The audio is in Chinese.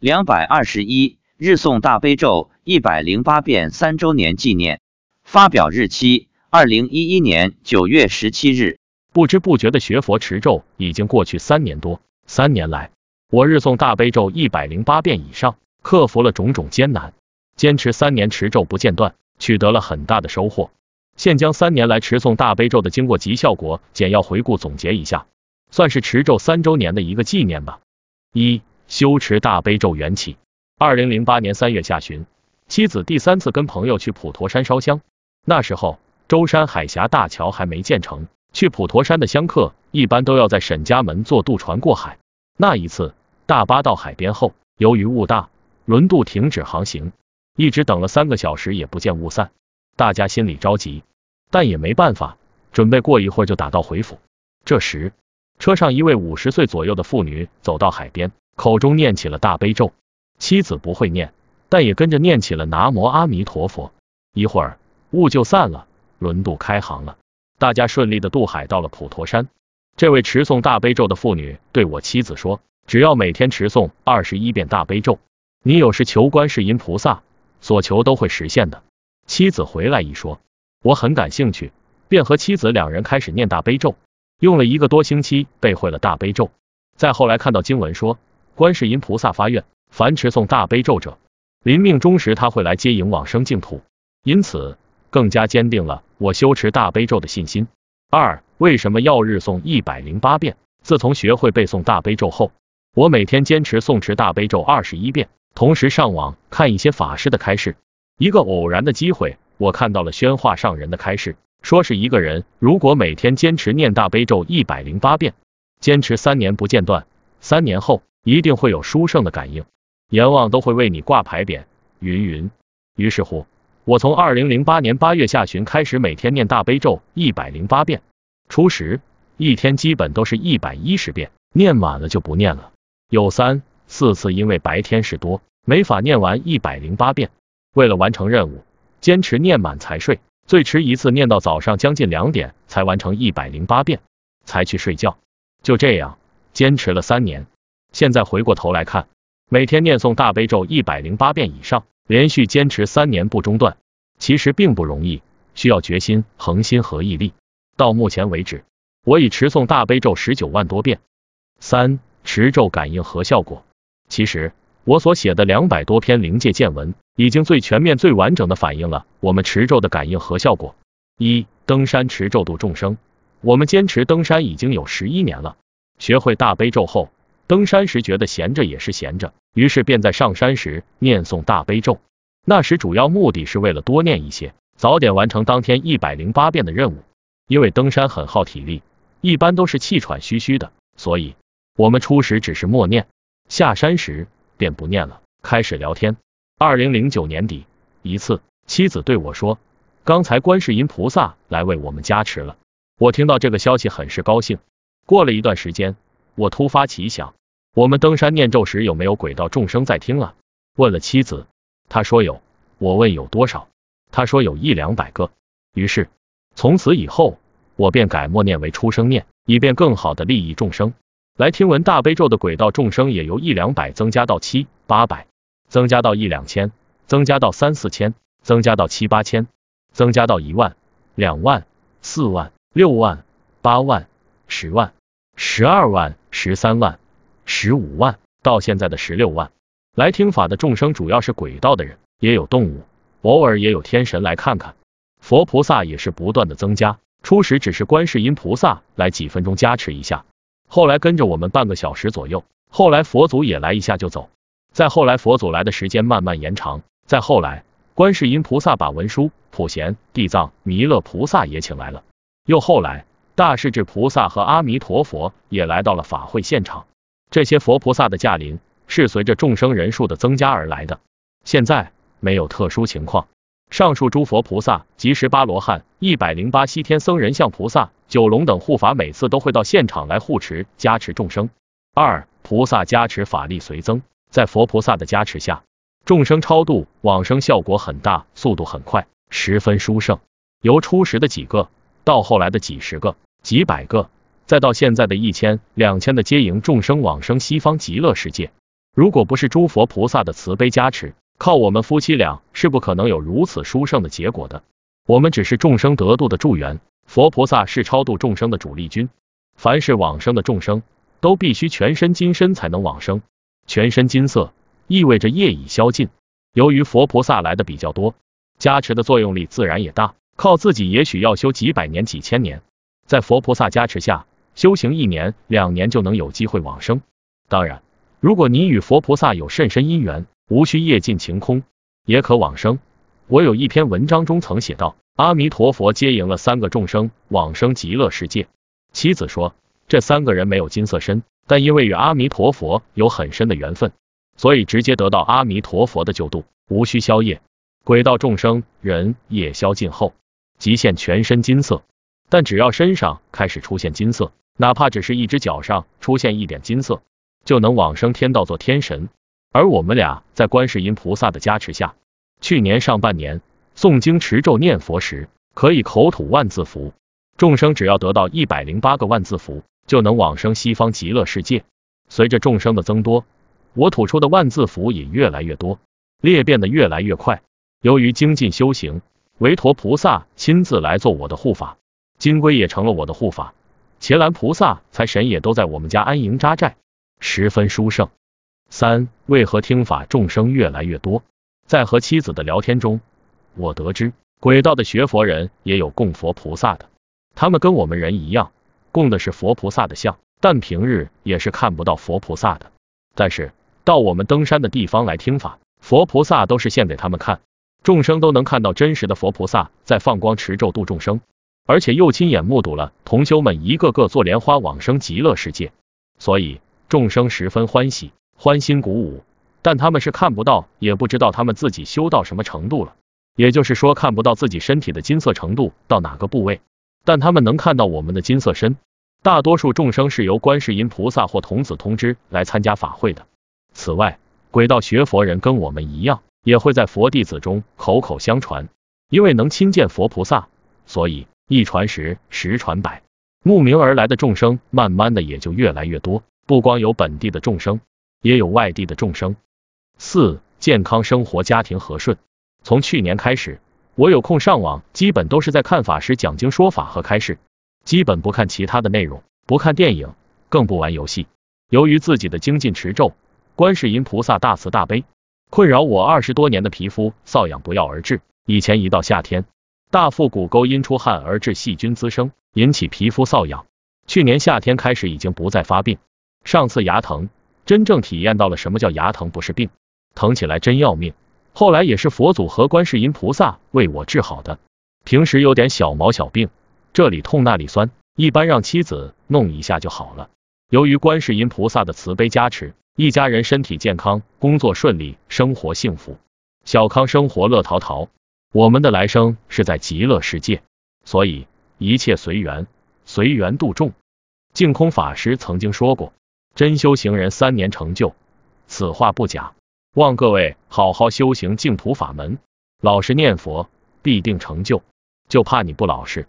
两百二十一日诵大悲咒一百零八遍三周年纪念。发表日期：二零一一年九月十七日。不知不觉的学佛持咒已经过去三年多。三年来，我日诵大悲咒一百零八遍以上，克服了种种艰难，坚持三年持咒不间断，取得了很大的收获。现将三年来持诵大悲咒的经过及效果简要回顾总结一下，算是持咒三周年的一个纪念吧。一修持大悲咒缘起。二零零八年三月下旬，妻子第三次跟朋友去普陀山烧香。那时候，舟山海峡大桥还没建成，去普陀山的香客一般都要在沈家门坐渡船过海。那一次，大巴到海边后，由于雾大，轮渡停止航行，一直等了三个小时也不见雾散，大家心里着急，但也没办法，准备过一会儿就打道回府。这时，车上一位五十岁左右的妇女走到海边。口中念起了大悲咒，妻子不会念，但也跟着念起了南无阿弥陀佛。一会儿雾就散了，轮渡开航了，大家顺利的渡海到了普陀山。这位持诵大悲咒的妇女对我妻子说：“只要每天持诵二十一遍大悲咒，你有事求观世音菩萨，所求都会实现的。”妻子回来一说，我很感兴趣，便和妻子两人开始念大悲咒，用了一个多星期背会了大悲咒。再后来看到经文说。观世音菩萨发愿，凡持诵大悲咒者，临命终时他会来接引往生净土，因此更加坚定了我修持大悲咒的信心。二，为什么要日诵一百零八遍？自从学会背诵大悲咒后，我每天坚持诵持大悲咒二十一遍，同时上网看一些法师的开示。一个偶然的机会，我看到了宣化上人的开示，说是一个人如果每天坚持念大悲咒一百零八遍，坚持三年不间断，三年后。一定会有殊胜的感应，阎王都会为你挂牌匾，云云。于是乎，我从二零零八年八月下旬开始，每天念大悲咒一百零八遍。初时一天基本都是一百一十遍，念满了就不念了。有三四次因为白天事多，没法念完一百零八遍。为了完成任务，坚持念满才睡，最迟一次念到早上将近两点才完成一百零八遍，才去睡觉。就这样坚持了三年。现在回过头来看，每天念诵大悲咒一百零八遍以上，连续坚持三年不中断，其实并不容易，需要决心、恒心和毅力。到目前为止，我已持诵大悲咒十九万多遍。三持咒感应和效果。其实我所写的两百多篇灵界见闻，已经最全面、最完整的反映了我们持咒的感应和效果。一登山持咒度众生，我们坚持登山已经有十一年了，学会大悲咒后。登山时觉得闲着也是闲着，于是便在上山时念诵大悲咒。那时主要目的是为了多念一些，早点完成当天一百零八遍的任务。因为登山很耗体力，一般都是气喘吁吁的，所以我们初时只是默念，下山时便不念了，开始聊天。二零零九年底一次，妻子对我说：“刚才观世音菩萨来为我们加持了。”我听到这个消息很是高兴。过了一段时间，我突发奇想。我们登山念咒时有没有鬼道众生在听啊？问了妻子，她说有。我问有多少，她说有一两百个。于是从此以后，我便改默念为出生念，以便更好的利益众生。来听闻大悲咒的鬼道众生也由一两百增加到七八百，增加到一两千，增加到三四千，增加到七八千，增加到一万、两万、四万、六万、八万、十万、十二万、十三万。十五万到现在的十六万，来听法的众生主要是轨道的人，也有动物，偶尔也有天神来看看。佛菩萨也是不断的增加，初始只是观世音菩萨来几分钟加持一下，后来跟着我们半个小时左右，后来佛祖也来一下就走，再后来佛祖来的时间慢慢延长，再后来观世音菩萨把文殊、普贤、地藏、弥勒菩萨也请来了，又后来大势至菩萨和阿弥陀佛也来到了法会现场。这些佛菩萨的驾临是随着众生人数的增加而来的。现在没有特殊情况，上述诸佛菩萨及十八罗汉、一百零八西天僧人像菩萨、九龙等护法每次都会到现场来护持加持众生。二菩萨加持法力随增，在佛菩萨的加持下，众生超度往生效果很大，速度很快，十分殊胜。由初时的几个到后来的几十个、几百个。再到现在的一千、两千的接迎众生往生西方极乐世界，如果不是诸佛菩萨的慈悲加持，靠我们夫妻俩是不可能有如此殊胜的结果的。我们只是众生得度的助缘，佛菩萨是超度众生的主力军。凡是往生的众生，都必须全身金身才能往生。全身金色意味着业已消尽。由于佛菩萨来的比较多，加持的作用力自然也大。靠自己也许要修几百年、几千年，在佛菩萨加持下，修行一年、两年就能有机会往生。当然，如果你与佛菩萨有甚深因缘，无需业尽晴空，也可往生。我有一篇文章中曾写道，阿弥陀佛接引了三个众生往生极乐世界。妻子说，这三个人没有金色身，但因为与阿弥陀佛有很深的缘分，所以直接得到阿弥陀佛的救度，无需消业。鬼道众生人业消尽后，即现全身金色，但只要身上开始出现金色，哪怕只是一只脚上出现一点金色。就能往生天道做天神，而我们俩在观世音菩萨的加持下，去年上半年诵经持咒念佛时，可以口吐万字符，众生只要得到一百零八个万字符，就能往生西方极乐世界。随着众生的增多，我吐出的万字符也越来越多，裂变得越来越快。由于精进修行，韦陀菩萨亲自来做我的护法，金龟也成了我的护法，伽蓝菩萨、财神也都在我们家安营扎寨。十分殊胜。三，为何听法众生越来越多？在和妻子的聊天中，我得知轨道的学佛人也有供佛菩萨的，他们跟我们人一样，供的是佛菩萨的像，但平日也是看不到佛菩萨的。但是到我们登山的地方来听法，佛菩萨都是现给他们看，众生都能看到真实的佛菩萨在放光持咒度众生，而且又亲眼目睹了同修们一个个做莲花往生极乐世界，所以。众生十分欢喜，欢欣鼓舞，但他们是看不到，也不知道他们自己修到什么程度了。也就是说，看不到自己身体的金色程度到哪个部位，但他们能看到我们的金色身。大多数众生是由观世音菩萨或童子通知来参加法会的。此外，轨道学佛人跟我们一样，也会在佛弟子中口口相传，因为能亲见佛菩萨，所以一传十，十传百，慕名而来的众生，慢慢的也就越来越多。不光有本地的众生，也有外地的众生。四、健康生活，家庭和顺。从去年开始，我有空上网，基本都是在看法师讲经说法和开示，基本不看其他的内容，不看电影，更不玩游戏。由于自己的精进持咒，观世音菩萨大慈大悲，困扰我二十多年的皮肤瘙痒不药而治。以前一到夏天，大腹股沟因出汗而致细菌滋生，引起皮肤瘙痒。去年夏天开始已经不再发病。上次牙疼，真正体验到了什么叫牙疼不是病，疼起来真要命。后来也是佛祖和观世音菩萨为我治好的。平时有点小毛小病，这里痛那里酸，一般让妻子弄一下就好了。由于观世音菩萨的慈悲加持，一家人身体健康，工作顺利，生活幸福，小康生活乐陶陶。我们的来生是在极乐世界，所以一切随缘，随缘度众。净空法师曾经说过。真修行人三年成就，此话不假。望各位好好修行净土法门，老实念佛，必定成就。就怕你不老实。